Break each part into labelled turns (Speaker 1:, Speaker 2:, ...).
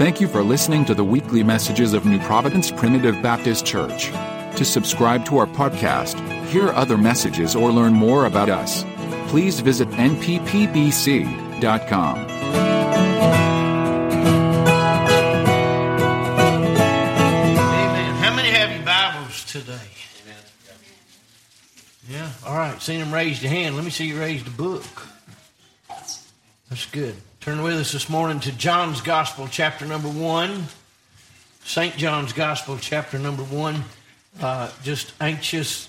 Speaker 1: Thank you for listening to the weekly messages of New Providence Primitive Baptist Church. To subscribe to our podcast, hear other messages, or learn more about us, please visit nppbc.com.
Speaker 2: Amen. How many have your Bibles today? Yeah. All right. Seen them raise your hand. Let me see you raise the book. That's good. Turn with us this morning to John's Gospel, chapter number one. St. John's Gospel, chapter number one. Uh, just anxious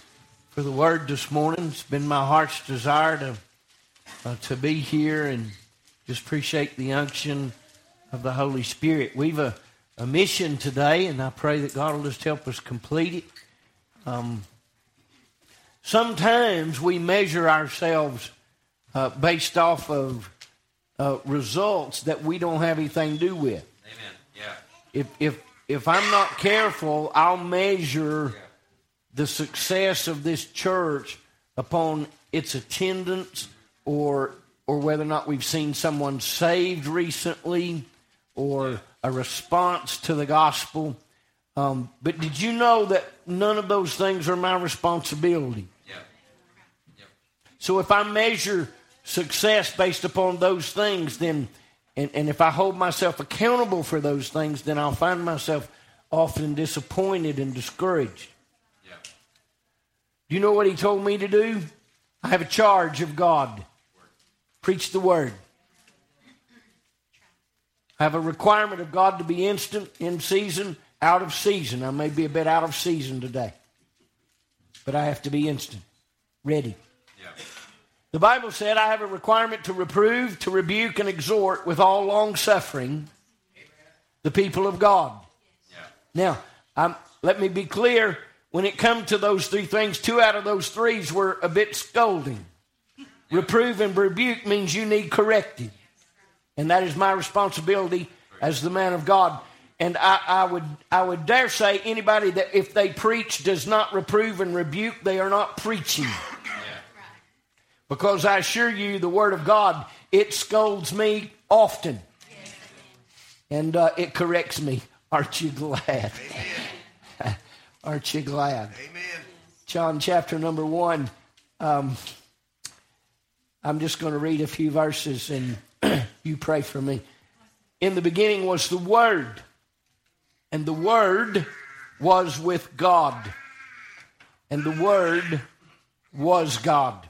Speaker 2: for the word this morning. It's been my heart's desire to uh, to be here and just appreciate the unction of the Holy Spirit. We've a, a mission today, and I pray that God will just help us complete it. Um, sometimes we measure ourselves uh, based off of uh, results that we don't have anything to do with.
Speaker 3: Amen. Yeah.
Speaker 2: If if if I'm not careful, I'll measure the success of this church upon its attendance or or whether or not we've seen someone saved recently or a response to the gospel. Um, but did you know that none of those things are my responsibility?
Speaker 3: Yeah.
Speaker 2: So if I measure success based upon those things, then and, and if I hold myself accountable for those things, then I'll find myself often disappointed and discouraged.
Speaker 3: Yeah.
Speaker 2: Do you know what he told me to do? I have a charge of God. Preach the word. I have a requirement of God to be instant, in season, out of season. I may be a bit out of season today, but I have to be instant, ready.
Speaker 3: Yeah.
Speaker 2: The Bible said, I have a requirement to reprove, to rebuke, and exhort with all long suffering the people of God.
Speaker 3: Yeah.
Speaker 2: Now, um, let me be clear. When it comes to those three things, two out of those threes were a bit scolding. Reprove and rebuke means you need correcting. And that is my responsibility as the man of God. And I, I would I would dare say anybody that if they preach does not reprove and rebuke, they are not preaching. Because I assure you, the Word of God, it scolds me often. And uh, it corrects me. Aren't you glad? Aren't you glad?
Speaker 3: Amen.
Speaker 2: John chapter number one. Um, I'm just going to read a few verses and you pray for me. In the beginning was the Word, and the Word was with God, and the Word was God.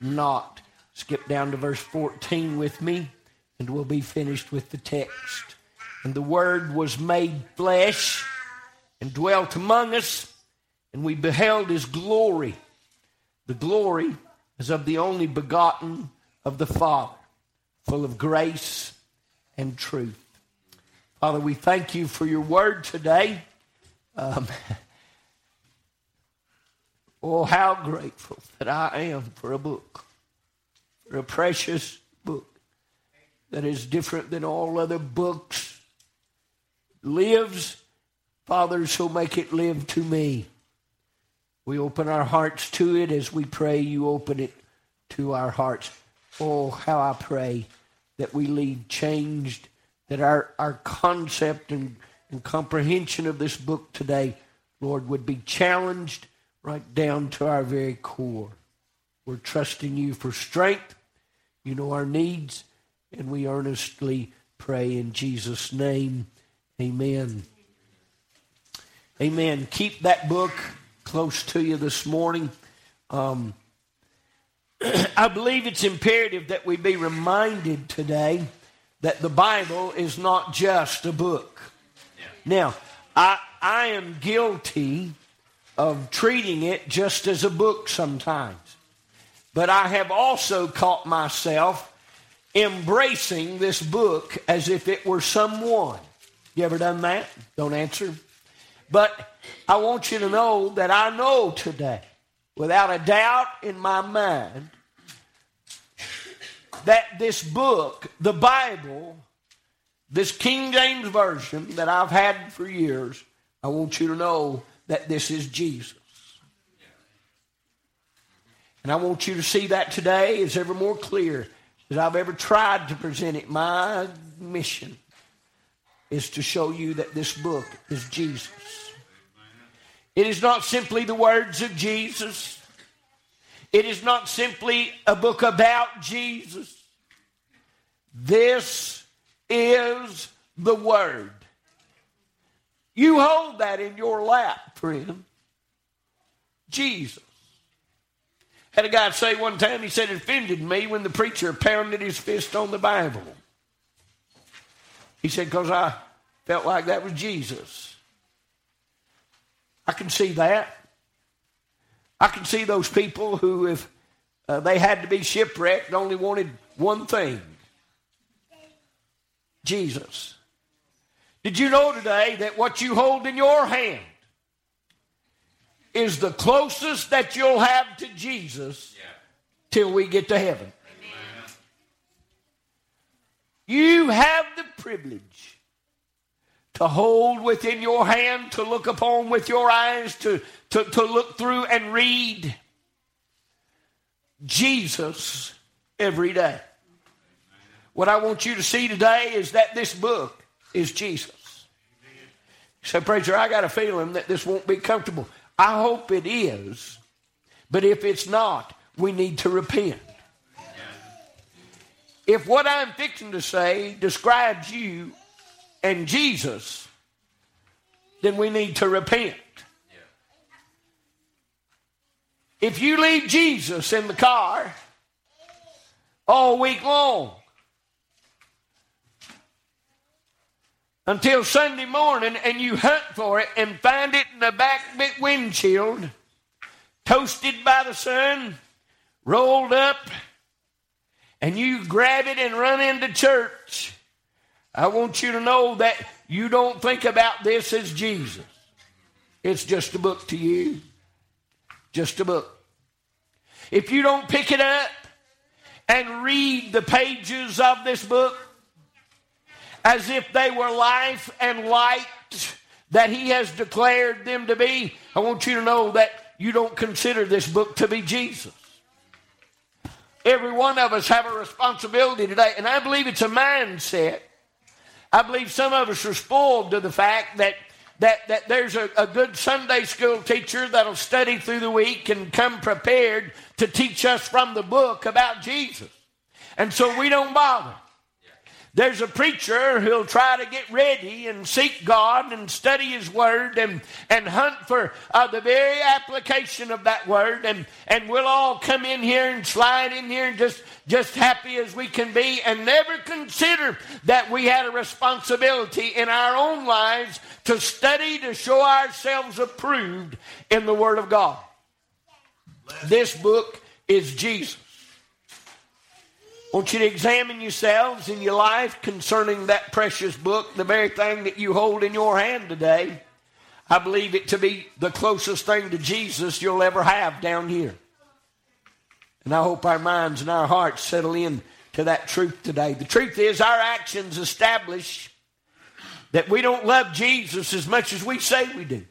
Speaker 2: not. Skip down to verse 14 with me, and we'll be finished with the text. And the Word was made flesh and dwelt among us, and we beheld his glory. The glory is of the only begotten of the Father, full of grace and truth. Father, we thank you for your word today. Um, oh, how grateful that I am for a book, for a precious book that is different than all other books. Lives, Father, so make it live to me. We open our hearts to it as we pray, you open it to our hearts. Oh, how I pray that we lead changed, that our, our concept and, and comprehension of this book today, Lord, would be challenged right down to our very core. We're trusting you for strength. You know our needs, and we earnestly pray in Jesus' name. Amen. Amen. Keep that book close to you this morning. Um, I believe it's imperative that we be reminded today that the Bible is not just a book. Now, I, I am guilty of treating it just as a book sometimes. But I have also caught myself embracing this book as if it were someone. You ever done that? Don't answer. But I want you to know that I know today, without a doubt in my mind, that this book, the Bible, this King James Version that I've had for years, I want you to know that this is Jesus. And I want you to see that today is ever more clear as I've ever tried to present it. My mission is to show you that this book is Jesus. It is not simply the words of Jesus. It is not simply a book about Jesus. This is the Word. You hold that in your lap, friend. Jesus. Had a guy say one time, he said, it offended me when the preacher pounded his fist on the Bible. He said, because I felt like that was Jesus. I can see that. I can see those people who, if uh, they had to be shipwrecked, only wanted one thing Jesus. Did you know today that what you hold in your hand is the closest that you'll have to Jesus
Speaker 3: Yeah.
Speaker 2: till we get to heaven? You have the privilege to hold within your hand, to look upon with your eyes, to, to, to look through and read Jesus every day. What I want you to see today is that this book is Jesus. So, preacher, I got a feeling that this won't be comfortable. I hope it is, but if it's not, we need to repent. If what I'm fixing to say describes you and Jesus, then we need to repent. If you leave Jesus in the car all week long until Sunday morning and you hunt for it and find it in the back bit windshield, toasted by the sun, rolled up, and you grab it and run into church, I want you to know that you don't think about this as Jesus. It's just a book to you. Just a book. If you don't pick it up and read the pages of this book as if they were life and light that He has declared them to be, I want you to know that you don't consider this book to be Jesus. Every one of us have a responsibility today, and I believe it's a mindset. I believe some of us are spoiled to the fact that that, that there's a, a good Sunday school teacher that'll study through the week and come prepared to teach us from the book about Jesus. And so we don't bother. There's a preacher who'll try to get ready and seek God and study His Word and, and hunt for uh, the very application of that Word. And, and we'll all come in here and slide in here and just, just happy as we can be and never consider that we had a responsibility in our own lives to study to show ourselves approved in the Word of God. This book is Jesus. I want you to examine yourselves in your life concerning that precious book, the very thing that you hold in your hand today. I believe it to be the closest thing to Jesus you'll ever have down here. And I hope our minds and our hearts settle in to that truth today. The truth is, our actions establish that we don't love Jesus as much as we say we do.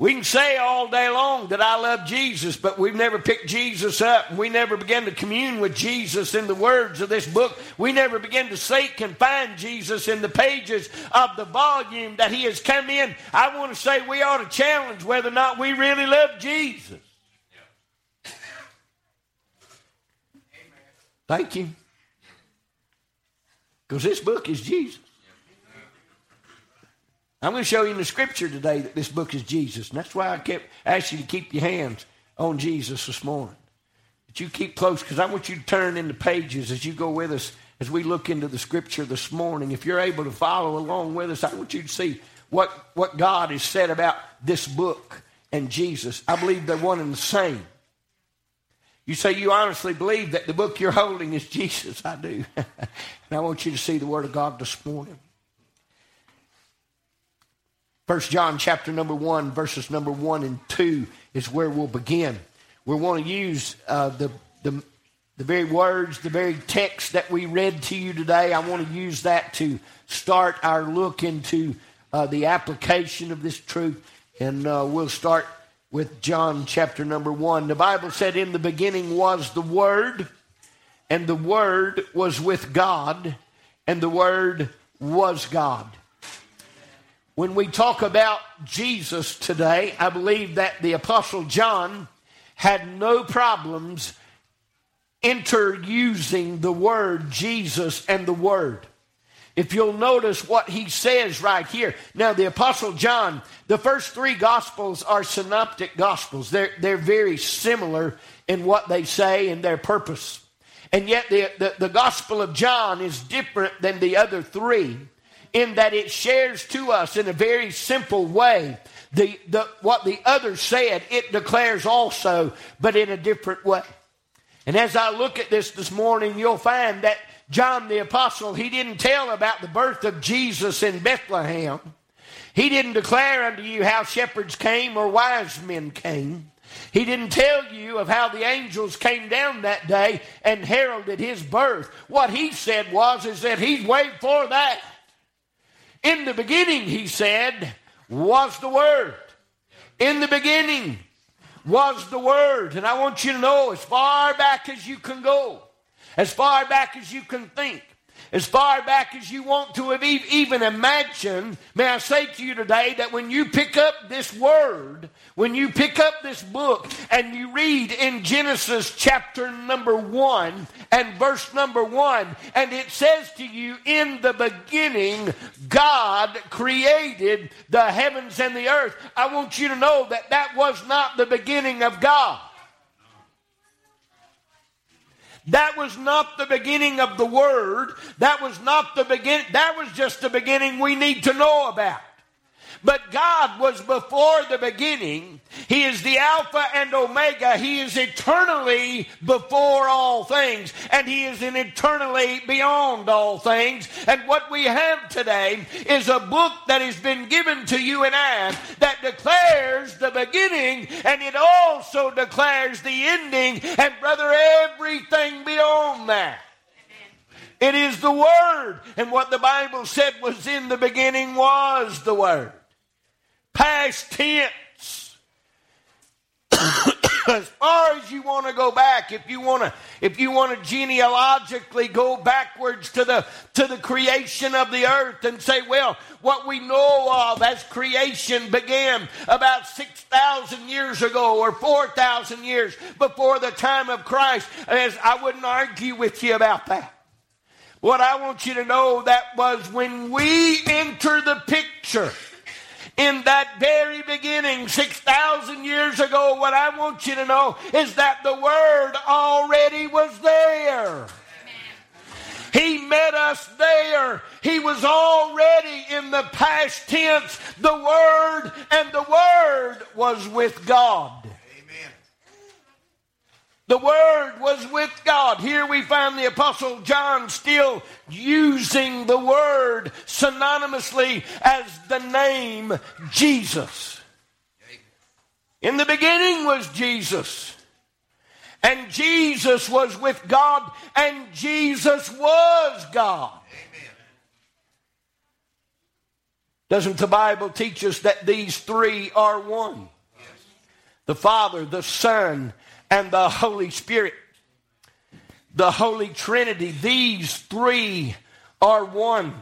Speaker 2: We can say all day long that I love Jesus, but we've never picked Jesus up. We never began to commune with Jesus in the words of this book. We never began to seek and find Jesus in the pages of the volume that He has come in. I want to say we ought to challenge whether or not we really love Jesus. Thank you. Because this book is Jesus. I'm going to show you in the scripture today that this book is Jesus. And that's why I kept asking you to keep your hands on Jesus this morning. That you keep close because I want you to turn in the pages as you go with us as we look into the scripture this morning. If you're able to follow along with us, I want you to see what, what God has said about this book and Jesus. I believe they're one and the same. You say you honestly believe that the book you're holding is Jesus. I do. and I want you to see the Word of God this morning. First John chapter number 1, verses number 1 and 2 is where we'll begin. We want to use uh, the, the, the very words, the very text that we read to you today. I want to use that to start our look into uh, the application of this truth. And uh, we'll start with John chapter number 1. The Bible said, In the beginning was the Word, and the Word was with God, and the Word was God. When we talk about Jesus today, I believe that the Apostle John had no problems interusing the word Jesus and the Word. If you'll notice what he says right here. Now, the Apostle John, the first three Gospels are synoptic Gospels. They're, they're very similar in what they say and their purpose. And yet, the, the, the Gospel of John is different than the other three in that it shares to us in a very simple way the, the, what the others said, it declares also, but in a different way. And as I look at this this morning, you'll find that John the Apostle, he didn't tell about the birth of Jesus in Bethlehem. He didn't declare unto you how shepherds came or wise men came. He didn't tell you of how the angels came down that day and heralded his birth. What he said was is that he's waiting for that. In the beginning, he said, was the Word. In the beginning was the Word. And I want you to know as far back as you can go, as far back as you can think, as far back as you want to have even imagined, may I say to you today that when you pick up this word, when you pick up this book and you read in Genesis chapter number one and verse number one, and it says to you, In the beginning, God created the heavens and the earth. I want you to know that that was not the beginning of God. That was not the beginning of the word. That was not the begin. That was just the beginning we need to know about. But God was before the beginning. He is the Alpha and Omega. He is eternally before all things, and He is in eternally beyond all things. And what we have today is a book that has been given to you and I that declares the beginning, and it also declares the ending, and brother, everything beyond that. It is the Word. And what the Bible said was in the beginning was the Word past tense. as far as you want to go back, if you want to, if you want to genealogically go backwards to the to the creation of the earth and say, well, what we know of as creation began about six thousand years ago or four thousand years before the time of Christ, as I wouldn't argue with you about that. What I want you to know that was when we enter the picture in that very beginning, 6,000 years ago, what I want you to know is that the Word already was there. He met us there. He was already in the past tense, the Word, and the Word was with God. The Word was with God. Here we find the Apostle John still using the word synonymously as the name Jesus. In the beginning was Jesus. And Jesus was with God, and Jesus was God. Doesn't the Bible teach us that these three are one? The Father, the Son, and the Holy Spirit. The Holy Trinity, these three are one.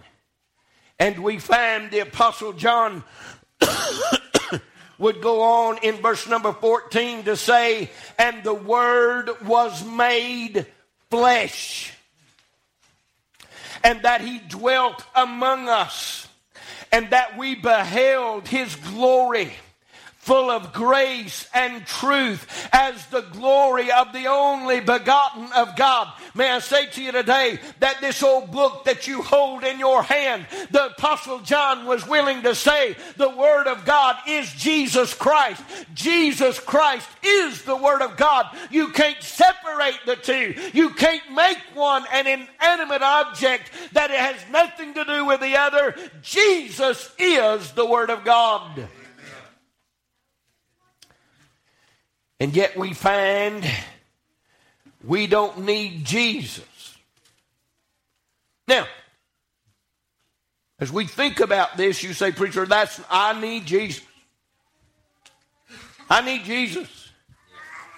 Speaker 2: And we find the Apostle John would go on in verse number 14 to say, And the Word was made flesh, and that He dwelt among us, and that we beheld His glory full of grace and truth as the glory of the only begotten of God. May I say to you today that this old book that you hold in your hand, the Apostle John was willing to say the Word of God is Jesus Christ. Jesus Christ is the Word of God. You can't separate the two. You can't make one an inanimate object that it has nothing to do with the other. Jesus is the Word of God. And yet we find we don't need Jesus. Now, as we think about this, you say, Preacher, that's I need Jesus. I need Jesus.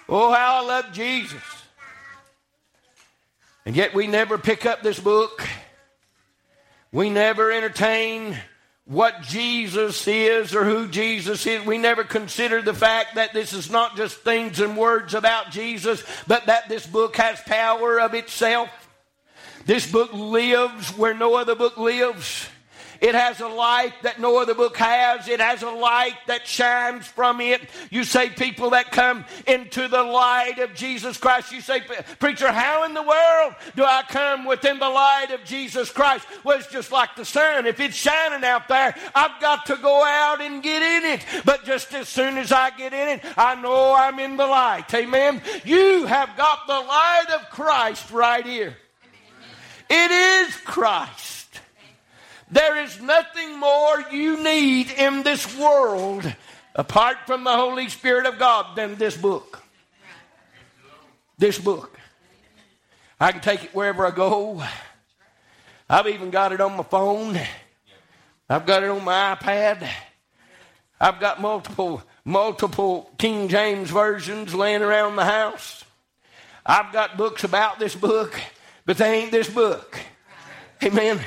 Speaker 2: Oh, how I love Jesus. And yet we never pick up this book. We never entertain what Jesus is or who Jesus is. We never consider the fact that this is not just things and words about Jesus, but that this book has power of itself. This book lives where no other book lives. It has a light that no other book has. It has a light that shines from it. You say people that come into the light of Jesus Christ. You say, preacher, how in the world do I come within the light of Jesus Christ? Well, it's just like the sun. If it's shining out there, I've got to go out and get in it. But just as soon as I get in it, I know I'm in the light. Amen. You have got the light of Christ right here. It is Christ. There is nothing more you need in this world apart from the Holy Spirit of God than this book. This book. I can take it wherever I go. I've even got it on my phone. I've got it on my iPad. I've got multiple multiple King James versions laying around the house. I've got books about this book, but they ain't this book. Amen.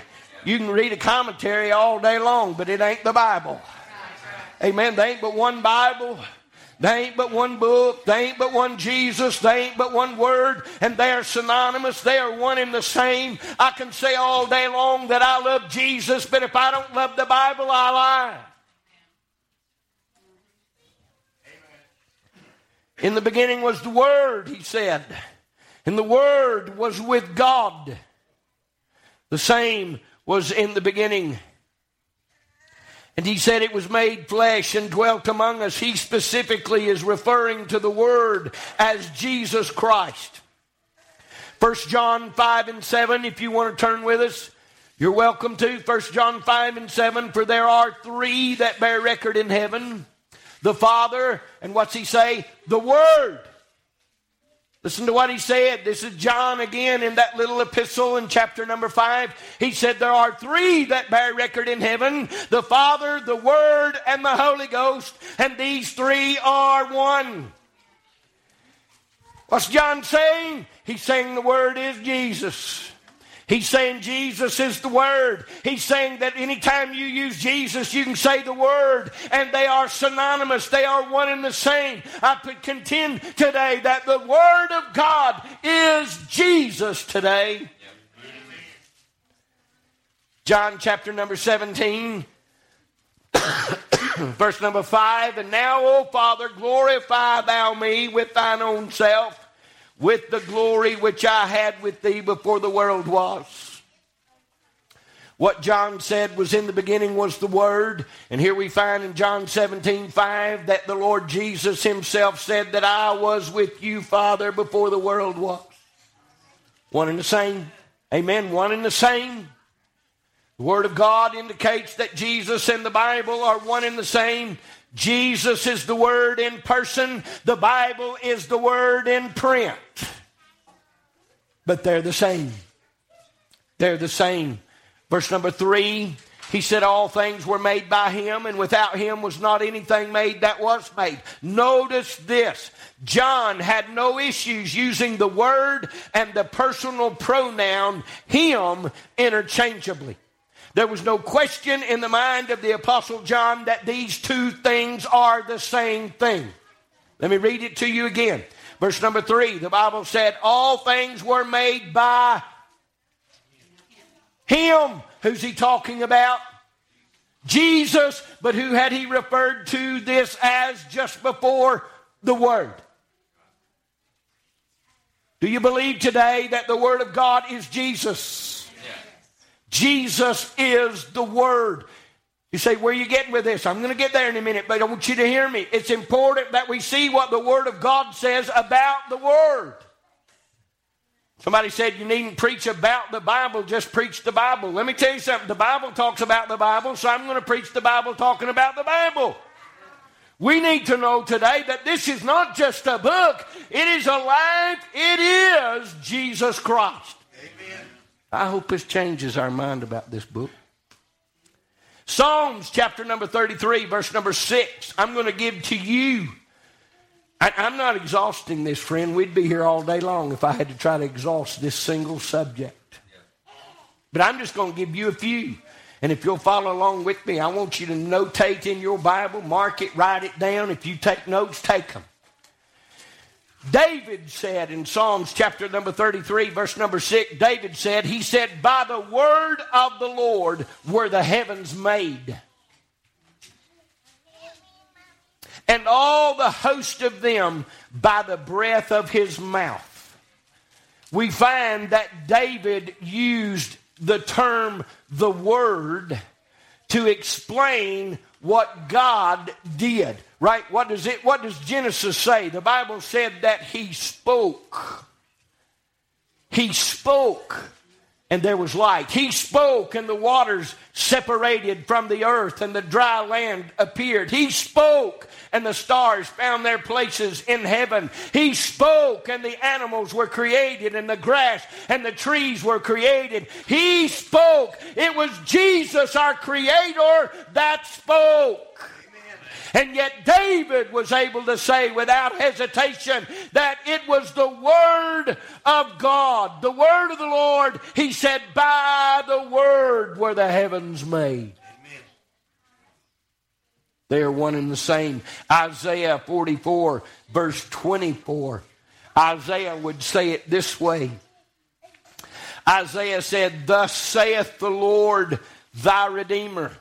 Speaker 2: You can read a commentary all day long, but it ain't the Bible. Amen. They ain't but one Bible. They ain't but one book. They ain't but one Jesus. They ain't but one word. And they are synonymous. They are one and the same. I can say all day long that I love Jesus, but if I don't love the Bible, I lie. In the beginning was the Word, he said. And the Word was with God. The same was in the beginning. And he said it was made flesh and dwelt among us. He specifically is referring to the Word as Jesus Christ. 1 John 5 and 7, if you want to turn with us, you're welcome to. 1 John 5 and 7, for there are three that bear record in heaven the Father, and what's he say? The Word. Listen to what he said. This is John again in that little epistle in chapter number five. He said, There are three that bear record in heaven the Father, the Word, and the Holy Ghost, and these three are one. What's John saying? He's saying the Word is Jesus. He's saying Jesus is the Word. He's saying that anytime you use Jesus, you can say the Word, and they are synonymous. They are one and the same. I could contend today that the Word of God is Jesus today. John chapter number 17, verse number 5. And now, O Father, glorify thou me with thine own self with the glory which I had with thee before the world was. What John said was in the beginning was the Word. And here we find in John 17 5 that the Lord Jesus Himself said that I was with you, Father, before the world was. One and the same. Amen. One and the same. The Word of God indicates that Jesus and the Bible are one and the same. Jesus is the Word in person, the Bible is the Word in print. But they're the same. They're the same. Verse number three, he said, All things were made by him, and without him was not anything made that was made. Notice this John had no issues using the word and the personal pronoun him interchangeably. There was no question in the mind of the Apostle John that these two things are the same thing. Let me read it to you again. Verse number three, the Bible said, All things were made by Him. Who's He talking about? Jesus, but who had he referred to this as just before? The Word. Do you believe today that the Word of God is Jesus? Jesus is the Word. You say, where are you getting with this? I'm going to get there in a minute, but I want you to hear me. It's important that we see what the Word of God says about the Word. Somebody said you needn't preach about the Bible, just preach the Bible. Let me tell you something. The Bible talks about the Bible, so I'm going to preach the Bible talking about the Bible. We need to know today that this is not just a book, it is a life, it is Jesus Christ. Amen. I hope this changes our mind about this book. Psalms chapter number 33, verse number 6. I'm going to give to you I, am not exhausting this, friend. We'd be here all day long if I had to try to exhaust this single subject. But I'm just going to give you a few. And if you'll follow along with me, I want you to notate in your Bible, mark it, write it down. If you take notes, take them. David said in Psalms chapter number 33, verse number 6, David said, He said, By the word of the Lord were the heavens made and all the host of them by the breath of his mouth. We find that David used the term the word to explain what God did. Right? What does it what does Genesis say? The Bible said that he spoke. He spoke and there was light. He spoke, and the waters separated from the earth, and the dry land appeared. He spoke, and the stars found their places in heaven. He spoke, and the animals were created, and the grass and the trees were created. He spoke. It was Jesus, our Creator, that spoke. And yet David was able to say without hesitation that it was the Word of God, the Word of the Lord. He said, By the Word were the heavens made. They are one and the same. Isaiah 44, verse 24. Isaiah would say it this way Isaiah said, Thus saith the Lord thy Redeemer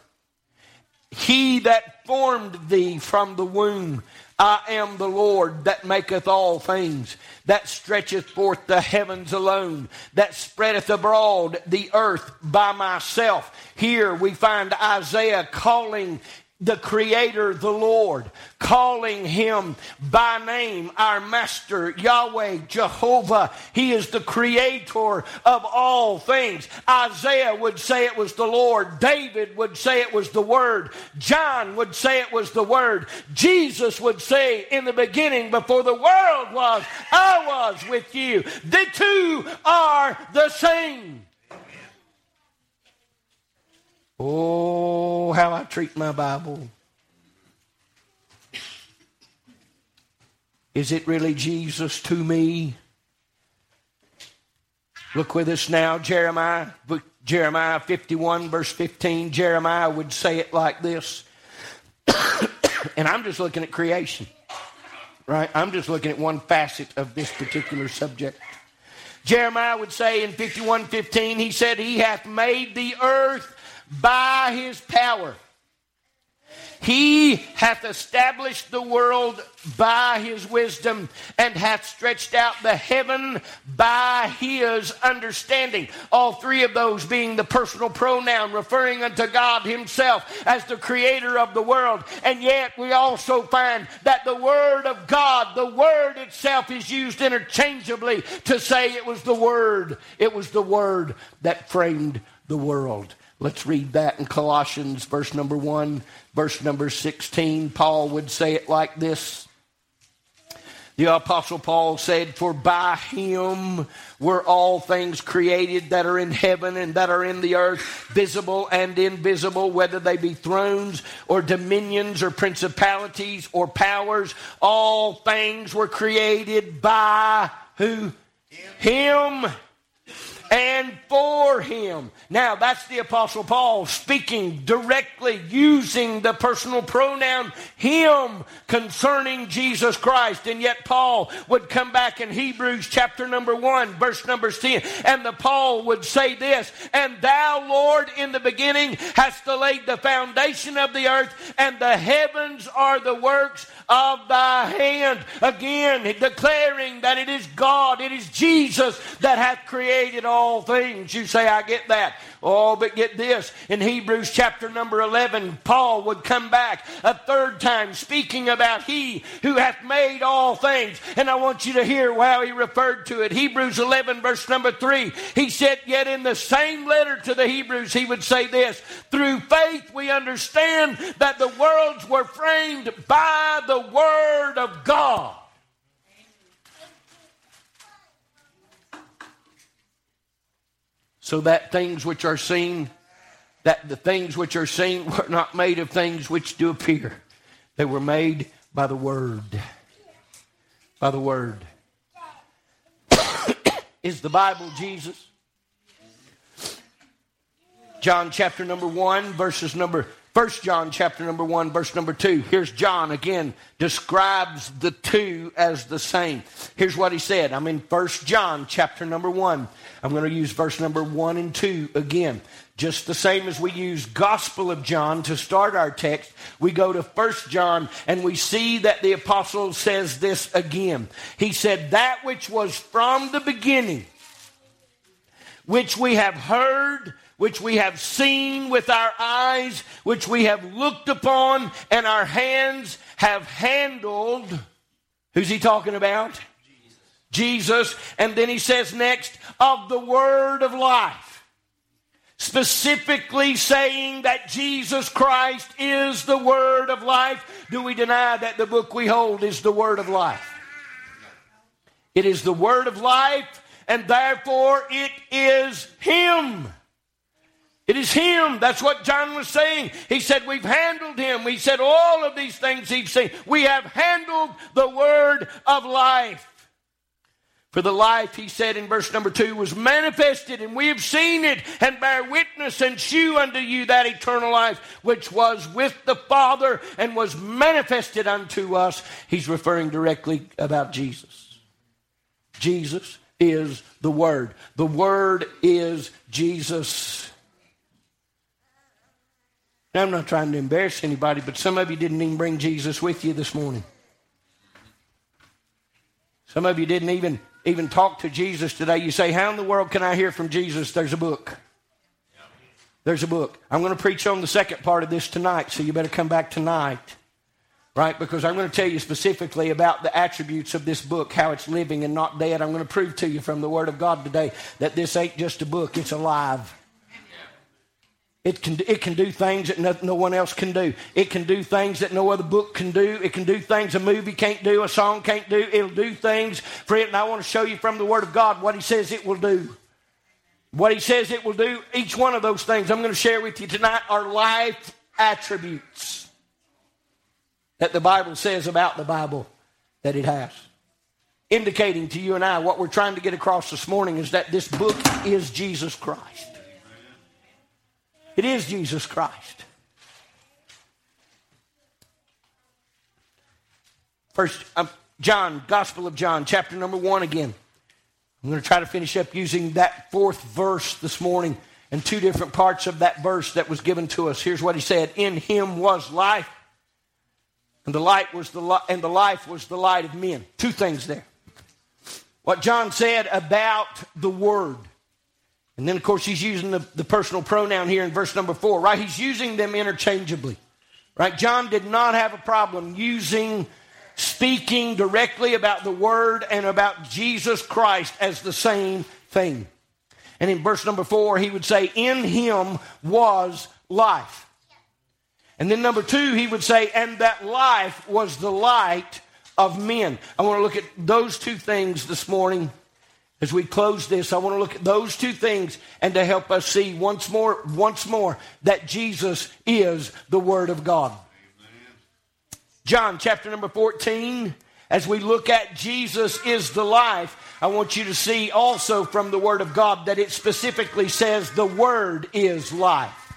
Speaker 2: he that formed thee from the womb, I am the Lord that maketh all things, that stretcheth forth the heavens alone, that spreadeth abroad the earth by myself. Here we find Isaiah calling the Creator, the Lord, calling Him by name, our Master, Yahweh, Jehovah. He is the Creator of all things. Isaiah would say it was the Lord. David would say it was the Word. John would say it was the Word. Jesus would say, in the beginning, before the world was, I was with you. The two are the same. Oh, how I treat my Bible. Is it really Jesus to me? Look with us now, Jeremiah, Jeremiah 51, verse 15. Jeremiah would say it like this. and I'm just looking at creation, right? I'm just looking at one facet of this particular subject. Jeremiah would say in 51 15, he said, He hath made the earth by his power. He hath established the world by his wisdom and hath stretched out the heaven by his understanding. All three of those being the personal pronoun referring unto God himself as the creator of the world. And yet we also find that the word of God, the word itself is used interchangeably to say it was the word. It was the word that framed the world. Let's read that in Colossians, verse number 1, verse number 16. Paul would say it like this. The Apostle Paul said, For by him were all things created that are in heaven and that are in the earth, visible and invisible, whether they be thrones or dominions or principalities or powers. All things were created by who? Him, him and for him. Now, that's the Apostle Paul speaking directly using the personal pronoun him concerning Jesus Christ. And yet, Paul would come back in Hebrews chapter number 1, verse number 10, and the Paul would say this And thou, Lord, in the beginning hast laid the foundation of the earth, and the heavens are the works of thy hand. Again, declaring that it is God, it is Jesus that hath created all things. You say, I get that. Oh, but get this. In Hebrews chapter number 11, Paul would come back a third time speaking about he who hath made all things. And I want you to hear how he referred to it. Hebrews 11, verse number 3. He said, Yet in the same letter to the Hebrews, he would say this Through faith we understand that the worlds were framed by the Word of God. So that things which are seen, that the things which are seen were not made of things which do appear. They were made by the Word. By the Word. Is the Bible Jesus? John chapter number 1, verses number First John chapter number 1 verse number 2. Here's John again describes the two as the same. Here's what he said. I'm in First John chapter number 1. I'm going to use verse number 1 and 2 again. Just the same as we use Gospel of John to start our text, we go to First John and we see that the apostle says this again. He said that which was from the beginning which we have heard which we have seen with our eyes, which we have looked upon, and our hands have handled. Who's he talking about? Jesus. Jesus. And then he says next, of the word of life. Specifically saying that Jesus Christ is the word of life. Do we deny that the book we hold is the word of life? It is the word of life, and therefore it is Him. It is Him. That's what John was saying. He said, We've handled Him. He said, All of these things He's saying. We have handled the word of life. For the life, he said in verse number two, was manifested, and we have seen it, and bear witness and shew unto you that eternal life which was with the Father and was manifested unto us. He's referring directly about Jesus. Jesus is the Word. The Word is Jesus. Now, I'm not trying to embarrass anybody, but some of you didn't even bring Jesus with you this morning. Some of you didn't even, even talk to Jesus today. You say, How in the world can I hear from Jesus? There's a book. There's a book. I'm going to preach on the second part of this tonight, so you better come back tonight. Right? Because I'm going to tell you specifically about the attributes of this book, how it's living and not dead. I'm going to prove to you from the Word of God today that this ain't just a book, it's alive. It can, it can do things that no, no, one else can do. It can do things that no other book can do. It can do things a movie can't do, a song can't do. It'll do things for it. And I want to show you from the Word of God what He says it will do. What He says it will do, each one of those things I'm going to share with you tonight are life attributes that the Bible says about the Bible that it has. Indicating to you and I what we're trying to get across this morning is that this book is Jesus Christ. It is Jesus Christ. First, um, John, Gospel of John, chapter number one again. I'm going to try to finish up using that fourth verse this morning and two different parts of that verse that was given to us. Here's what he said: In him was life, and the light was the li- and the life was the light of men. Two things there. What John said about the Word. And then, of course, he's using the, the personal pronoun here in verse number four, right? He's using them interchangeably, right? John did not have a problem using, speaking directly about the Word and about Jesus Christ as the same thing. And in verse number four, he would say, In him was life. And then number two, he would say, And that life was the light of men. I want to look at those two things this morning as we close this, I want to look at those two things and to help us see once more, once more, that Jesus is the Word of God. John chapter number 14, as we look at Jesus is the life, I want you to see also from the Word of God that it specifically says the Word is life.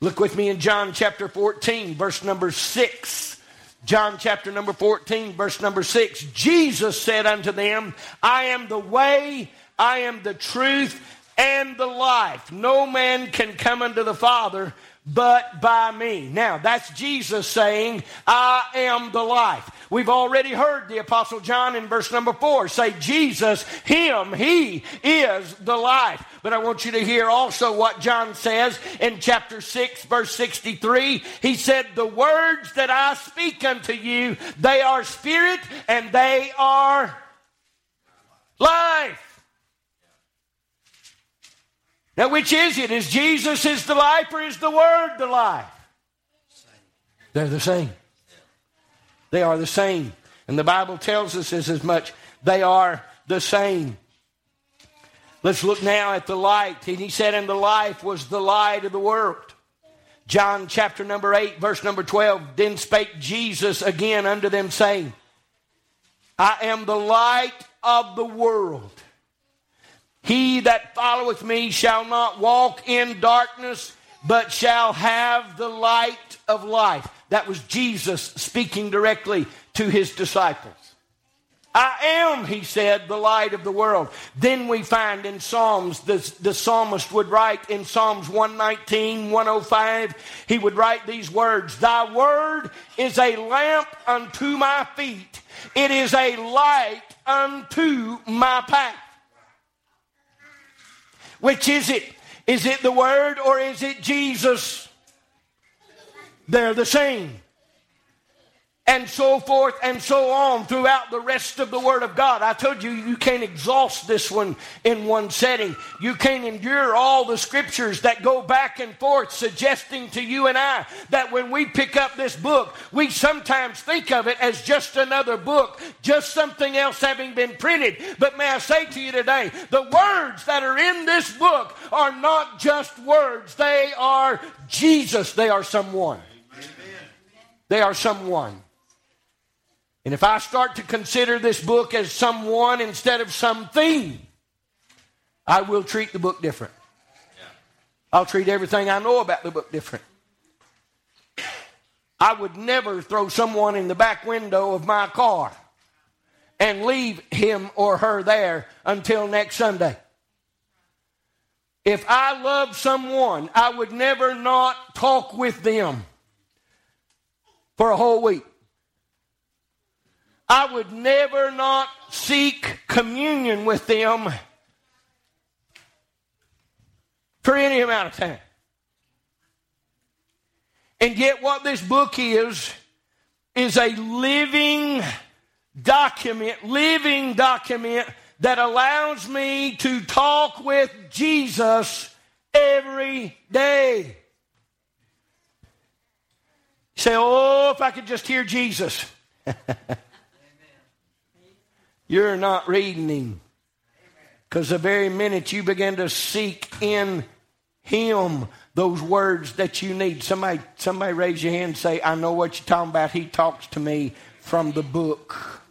Speaker 2: Look with me in John chapter 14, verse number 6. John chapter number 14, verse number 6. Jesus said unto them, I am the way, I am the truth, and the life. No man can come unto the Father but by me. Now, that's Jesus saying, I am the life. We've already heard the Apostle John in verse number four say, Jesus, Him, He is the life. But I want you to hear also what John says in chapter 6, verse 63. He said, The words that I speak unto you, they are spirit and they are life. Now, which is it? Is Jesus is the life or is the Word the life? They're the same. They are the same. And the Bible tells us as much. They are the same. Let's look now at the light. And he said, And the life was the light of the world. John chapter number 8, verse number 12. Then spake Jesus again unto them, saying, I am the light of the world. He that followeth me shall not walk in darkness, but shall have the light of life. That was Jesus speaking directly to his disciples. I am, he said, the light of the world. Then we find in Psalms, the, the psalmist would write in Psalms 119, 105, he would write these words Thy word is a lamp unto my feet, it is a light unto my path. Which is it? Is it the Word or is it Jesus? They're the same and so forth and so on throughout the rest of the Word of God. I told you, you can't exhaust this one in one setting. You can't endure all the scriptures that go back and forth, suggesting to you and I that when we pick up this book, we sometimes think of it as just another book, just something else having been printed. But may I say to you today, the words that are in this book are not just words, they are Jesus, they are someone. They are someone. And if I start to consider this book as someone instead of something, I will treat the book different. I'll treat everything I know about the book different. I would never throw someone in the back window of my car and leave him or her there until next Sunday. If I love someone, I would never not talk with them for a whole week. I would never not seek communion with them for any amount of time. And yet, what this book is, is a living document, living document that allows me to talk with Jesus every day. Say, oh, if I could just hear Jesus. you're not reading Him. Because the very minute you begin to seek in Him those words that you need, somebody, somebody raise your hand and say, I know what you're talking about. He talks to me from the book.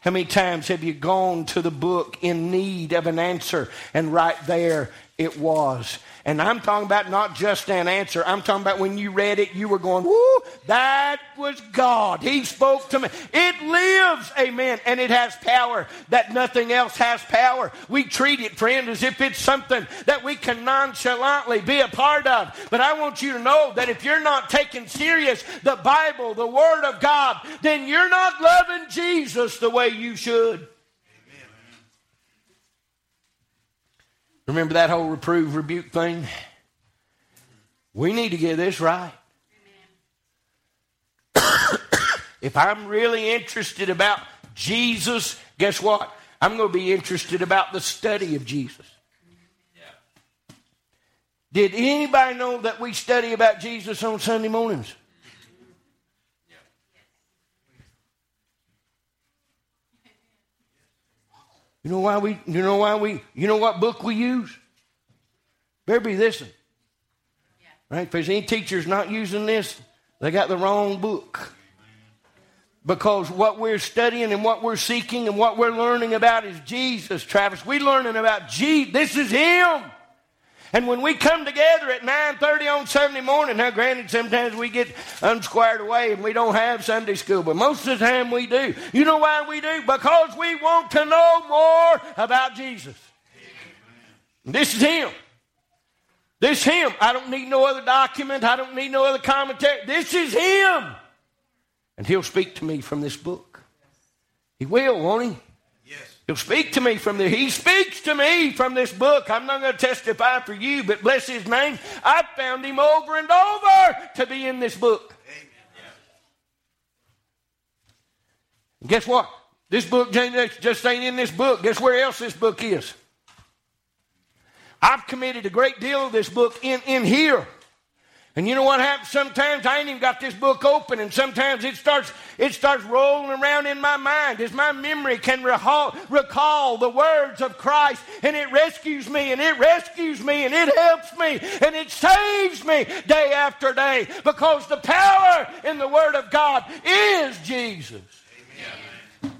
Speaker 2: How many times have you gone to the book in need of an answer and right there it was? And I'm talking about not just an answer. I'm talking about when you read it, you were going, whoo, that was God. He spoke to me. It lives, amen, and it has power that nothing else has power. We treat it, friend, as if it's something that we can nonchalantly be a part of. But I want you to know that if you're not taking serious the Bible, the Word of God, then you're not loving Jesus the way you should. Remember that whole reprove, rebuke thing? We need to get this right. if I'm really interested about Jesus, guess what? I'm going to be interested about the study of Jesus. Did anybody know that we study about Jesus on Sunday mornings? You know why we, you know why we, you know what book we use? Better be this one. Yeah. Right? If there's any teachers not using this, they got the wrong book. Because what we're studying and what we're seeking and what we're learning about is Jesus, Travis. We're learning about Jesus. This is Him. And when we come together at 9.30 on Sunday morning, now granted, sometimes we get unsquared away and we don't have Sunday school, but most of the time we do. You know why we do? Because we want to know more about Jesus. This is Him. This is Him. I don't need no other document. I don't need no other commentary. This is Him. And He'll speak to me from this book. He will, won't He? He'll speak to me from there. He speaks to me from this book. I'm not going to testify for you, but bless his name. I found him over and over to be in this book. And guess what? This book just ain't in this book. Guess where else this book is? I've committed a great deal of this book in, in here. And you know what happens? Sometimes I ain't even got this book open, and sometimes it starts it starts rolling around in my mind as my memory can recall, recall the words of Christ, and it rescues me, and it rescues me, and it helps me, and it saves me day after day because the power in the Word of God is Jesus. Amen.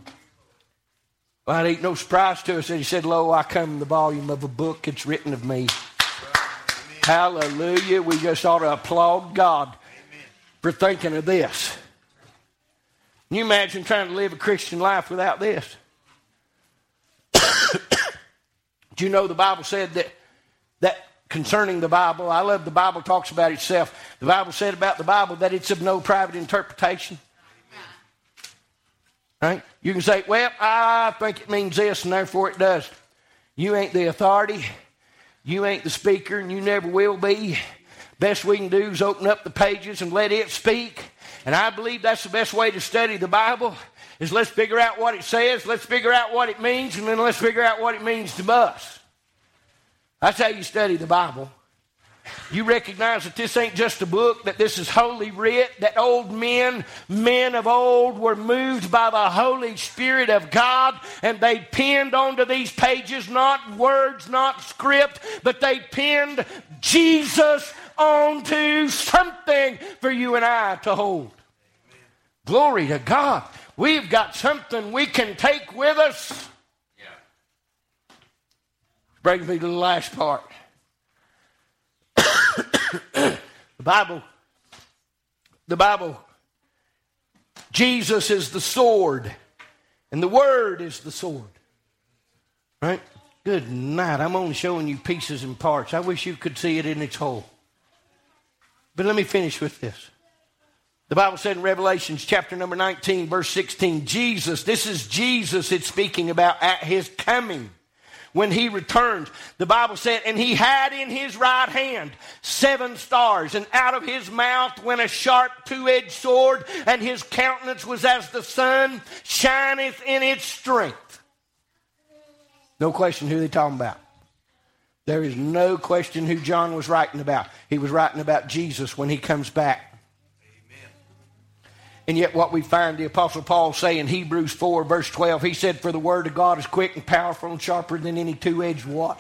Speaker 2: Well, it ain't no surprise to us that he said, Lo, I come in the volume of a book, it's written of me. Hallelujah. We just ought to applaud God Amen. for thinking of this. Can you imagine trying to live a Christian life without this? Do you know the Bible said that that concerning the Bible, I love the Bible talks about itself. The Bible said about the Bible that it's of no private interpretation. Right? You can say, well, I think it means this, and therefore it does. You ain't the authority. You ain't the speaker, and you never will be. Best we can do is open up the pages and let it speak. And I believe that's the best way to study the Bible is let's figure out what it says, let's figure out what it means, and then let's figure out what it means to us. That's how you study the Bible. You recognize that this ain't just a book, that this is holy writ, that old men, men of old, were moved by the Holy Spirit of God, and they penned onto these pages not words, not script, but they penned Jesus onto something for you and I to hold. Glory to God. We've got something we can take with us. Yeah. Brings me to the last part. the Bible, the Bible, Jesus is the sword, and the Word is the sword. Right? Good night. I'm only showing you pieces and parts. I wish you could see it in its whole. But let me finish with this. The Bible said in Revelations chapter number 19, verse 16, Jesus, this is Jesus it's speaking about at his coming when he returned. The Bible said, and he had in his right hand seven stars, and out of his mouth went a sharp two edged sword, and his countenance was as the sun shineth in its strength. No question who they talking about. There is no question who John was writing about. He was writing about Jesus when he comes back. And yet, what we find the Apostle Paul say in Hebrews 4, verse 12, he said, For the word of God is quick and powerful and sharper than any two edged what?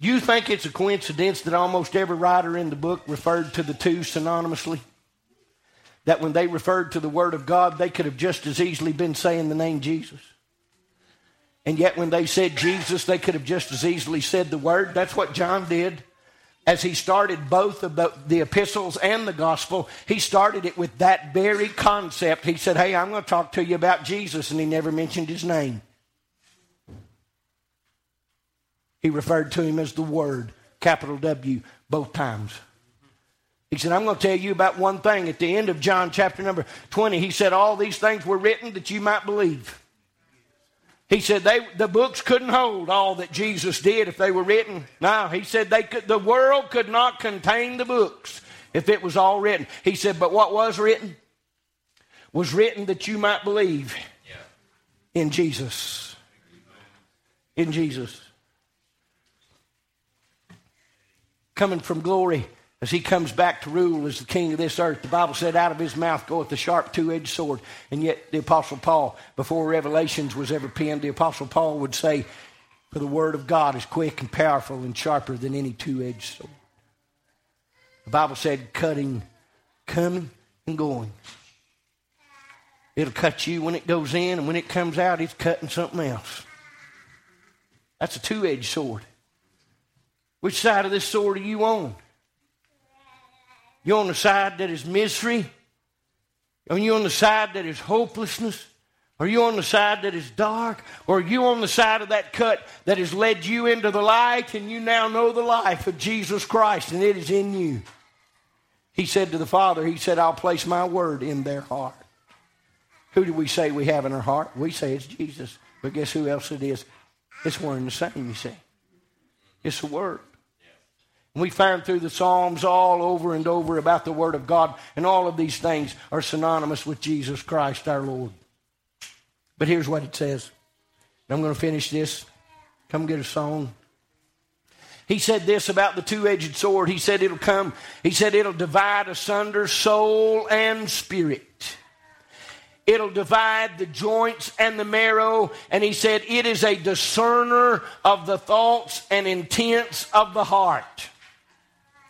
Speaker 2: You think it's a coincidence that almost every writer in the book referred to the two synonymously? That when they referred to the Word of God, they could have just as easily been saying the name Jesus. And yet, when they said Jesus, they could have just as easily said the Word. That's what John did as he started both of the, the, epistles and the gospel, he started it with that very concept. He said, Hey, I'm going to talk to you about Jesus, and he never mentioned his name. He referred to him as the Word, capital W, both times. He said, I'm going to tell you about one thing. At the end of John chapter number 20, he said, All these things were written that you might believe. He said they, the books couldn't hold all that Jesus did if they were written. No, he said they could, the world could not contain the books if it was all written. He said, but what was written was written that you might believe in Jesus. In Jesus. Coming from glory as he comes back to rule as the king of this earth. The Bible said, out of his mouth goeth the sharp two edged sword. And yet, the Apostle Paul, before Revelations was ever penned, the Apostle Paul would say, For the word of God is quick and powerful and sharper than any two edged sword. The Bible said, cutting, coming and going. It'll cut you when it goes in, and when it comes out, it's cutting something else. That's a two edged sword. Which side of this sword are you on? You on the side that is misery? Are you on the side that is hopelessness? Are you on the side that is dark? Or are you on the side of that cut that has led you into the light and you now know the life of Jesus Christ and it is in you? He said to the Father, He said, I'll place my word in their heart. Who do we say we have in our heart? We say it's Jesus. But guess who else it is? It's one and the same, you see. It's the Word. We find through the Psalms all over and over about the Word of God, and all of these things are synonymous with Jesus Christ our Lord. But here's what it says. And I'm going to finish this. Come get a song. He said this about the two edged sword. He said it'll come, he said it'll divide asunder soul and spirit. It'll divide the joints and the marrow. And he said, It is a discerner of the thoughts and intents of the heart.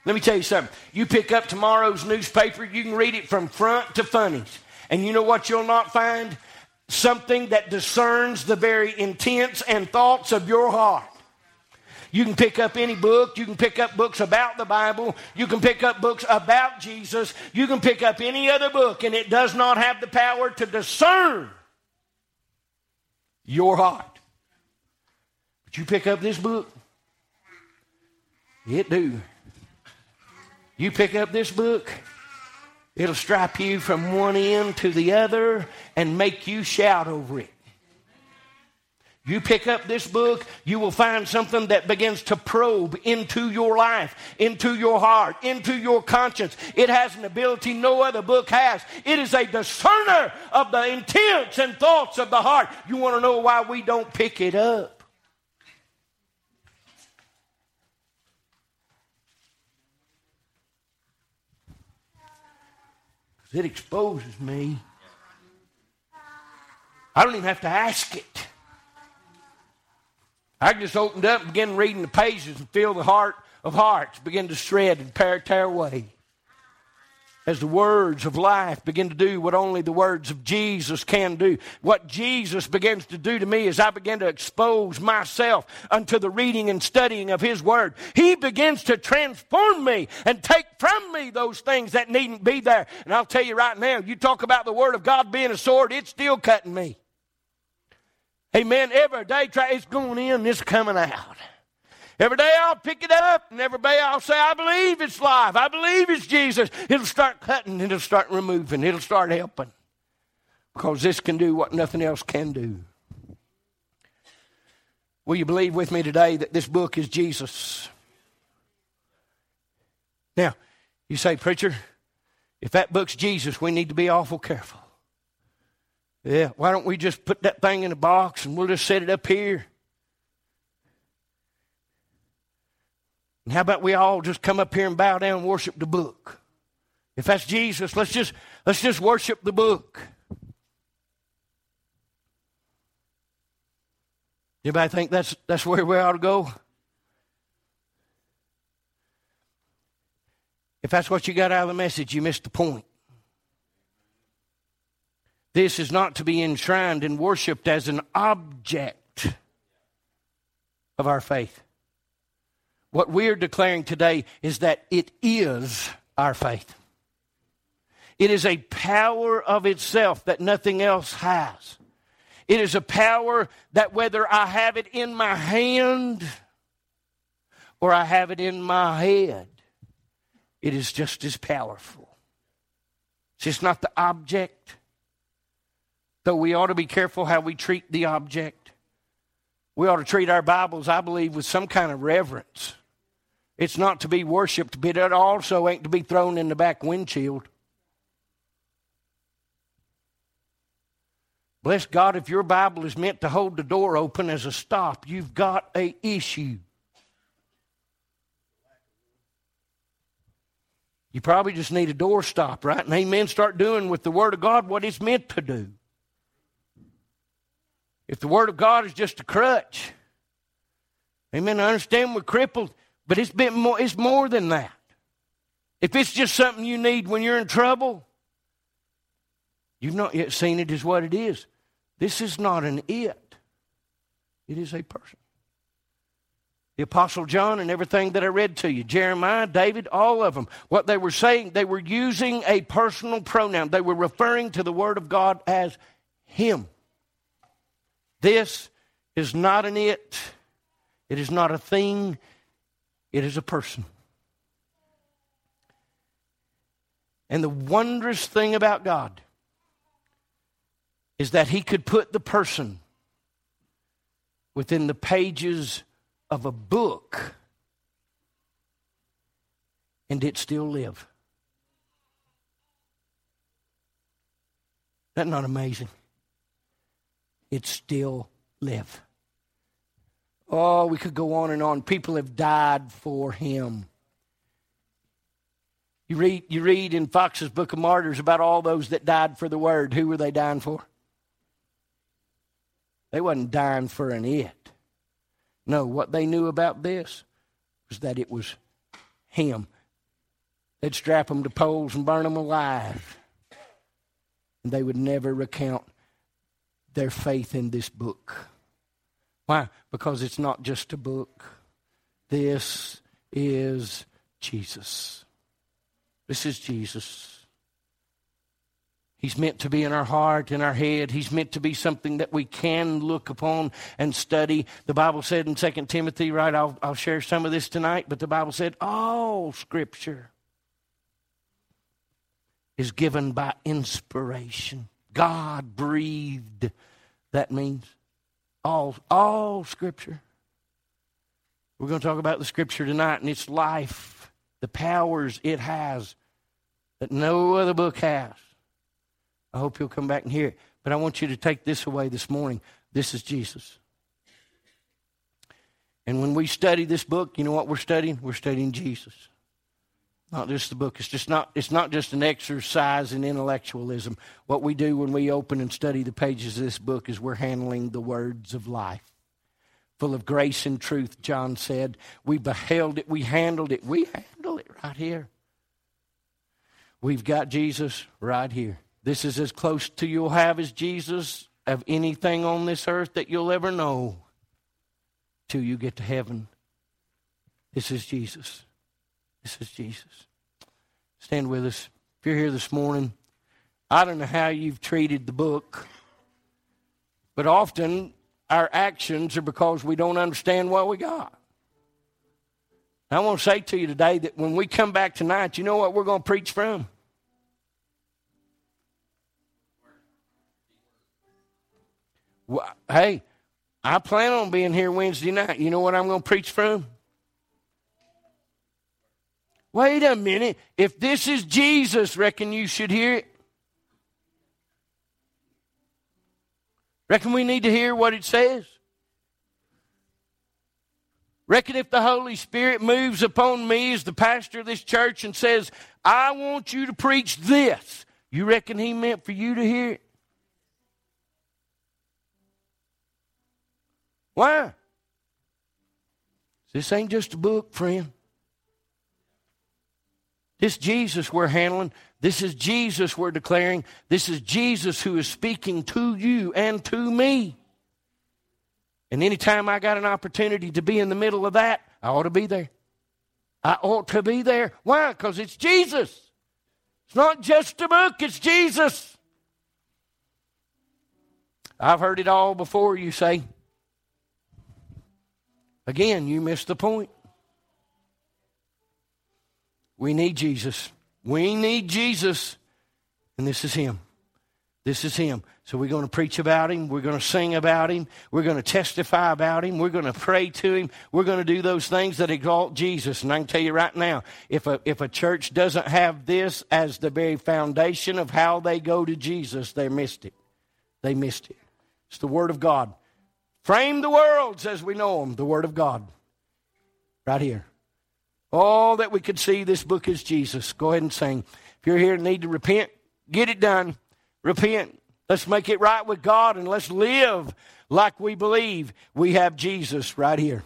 Speaker 2: Let me tell you something. You pick up tomorrow's newspaper, you can read it from front to funnies. And you know what you'll not find? Something that discerns the very intents and thoughts of your heart. You can pick up any book. You can pick up books about the Bible. You can pick up books about Jesus. You can pick up any other book, and it does not have the power to discern your heart. But you pick up this book, it do. You pick up this book, it'll strap you from one end to the other and make you shout over it. You pick up this book, you will find something that begins to probe into your life, into your heart, into your conscience. It has an ability no other book has. It is a discerner of the intents and thoughts of the heart. You want to know why we don't pick it up? It exposes me. I don't even have to ask it. I just opened up and began reading the pages and feel the heart of hearts begin to shred and tear, tear away. As the words of life begin to do what only the words of Jesus can do. What Jesus begins to do to me as I begin to expose myself unto the reading and studying of His Word. He begins to transform me and take from me those things that needn't be there. And I'll tell you right now, you talk about the Word of God being a sword, it's still cutting me. Amen. Every day it's going in, it's coming out. Every day I'll pick it up, and every day I'll say, I believe it's life. I believe it's Jesus. It'll start cutting, it'll start removing, it'll start helping. Because this can do what nothing else can do. Will you believe with me today that this book is Jesus? Now, you say, Preacher, if that book's Jesus, we need to be awful careful. Yeah, why don't we just put that thing in a box and we'll just set it up here? And how about we all just come up here and bow down and worship the book? If that's Jesus, let's just let's just worship the book. Anybody think that's that's where we ought to go? If that's what you got out of the message, you missed the point. This is not to be enshrined and worshiped as an object of our faith. What we're declaring today is that it is our faith. It is a power of itself that nothing else has. It is a power that whether I have it in my hand or I have it in my head, it is just as powerful. It's just not the object, Though we ought to be careful how we treat the object. We ought to treat our Bibles, I believe, with some kind of reverence. It's not to be worshiped, but it also ain't to be thrown in the back windshield. Bless God, if your Bible is meant to hold the door open as a stop, you've got a issue. You probably just need a door stop, right? And amen. Start doing with the Word of God what it's meant to do. If the Word of God is just a crutch, amen, I understand we're crippled, but it's, been more, it's more than that. If it's just something you need when you're in trouble, you've not yet seen it as what it is. This is not an it, it is a person. The Apostle John and everything that I read to you, Jeremiah, David, all of them, what they were saying, they were using a personal pronoun. They were referring to the Word of God as Him. This is not an it, it is not a thing, it is a person. And the wondrous thing about God is that He could put the person within the pages of a book and it still live. That not amazing? It still live. Oh, we could go on and on. People have died for him. You read, you read in Foxe's Book of Martyrs about all those that died for the word. Who were they dying for? They wasn't dying for an it. No, what they knew about this was that it was him. They'd strap them to poles and burn them alive. And they would never recount their faith in this book. Why? Because it's not just a book. This is Jesus. This is Jesus. He's meant to be in our heart, in our head. He's meant to be something that we can look upon and study. The Bible said in 2 Timothy, right? I'll, I'll share some of this tonight, but the Bible said all Scripture is given by inspiration. God breathed. That means all, all Scripture. We're going to talk about the Scripture tonight and its life, the powers it has that no other book has. I hope you'll come back and hear it. But I want you to take this away this morning. This is Jesus. And when we study this book, you know what we're studying? We're studying Jesus. Not just the book. It's just not it's not just an exercise in intellectualism. What we do when we open and study the pages of this book is we're handling the words of life. Full of grace and truth, John said. We beheld it, we handled it, we handle it right here. We've got Jesus right here. This is as close to you'll have as Jesus of anything on this earth that you'll ever know till you get to heaven. This is Jesus. This is Jesus. Stand with us. If you're here this morning, I don't know how you've treated the book, but often our actions are because we don't understand what we got. I want to say to you today that when we come back tonight, you know what we're going to preach from? Hey, I plan on being here Wednesday night. You know what I'm going to preach from? Wait a minute. If this is Jesus, reckon you should hear it. Reckon we need to hear what it says. Reckon if the Holy Spirit moves upon me as the pastor of this church and says, I want you to preach this, you reckon he meant for you to hear it? Why? This ain't just a book, friend. This Jesus we're handling. This is Jesus we're declaring. This is Jesus who is speaking to you and to me. And anytime I got an opportunity to be in the middle of that, I ought to be there. I ought to be there. Why? Because it's Jesus. It's not just a book, it's Jesus. I've heard it all before, you say. Again, you missed the point. We need Jesus. We need Jesus. And this is Him. This is Him. So we're going to preach about Him. We're going to sing about Him. We're going to testify about Him. We're going to pray to Him. We're going to do those things that exalt Jesus. And I can tell you right now, if a, if a church doesn't have this as the very foundation of how they go to Jesus, they missed it. They missed it. It's the Word of God. Frame the worlds as we know them, the Word of God. Right here. All that we could see, this book is Jesus. Go ahead and sing. If you're here and need to repent, get it done. Repent. Let's make it right with God and let's live like we believe we have Jesus right here.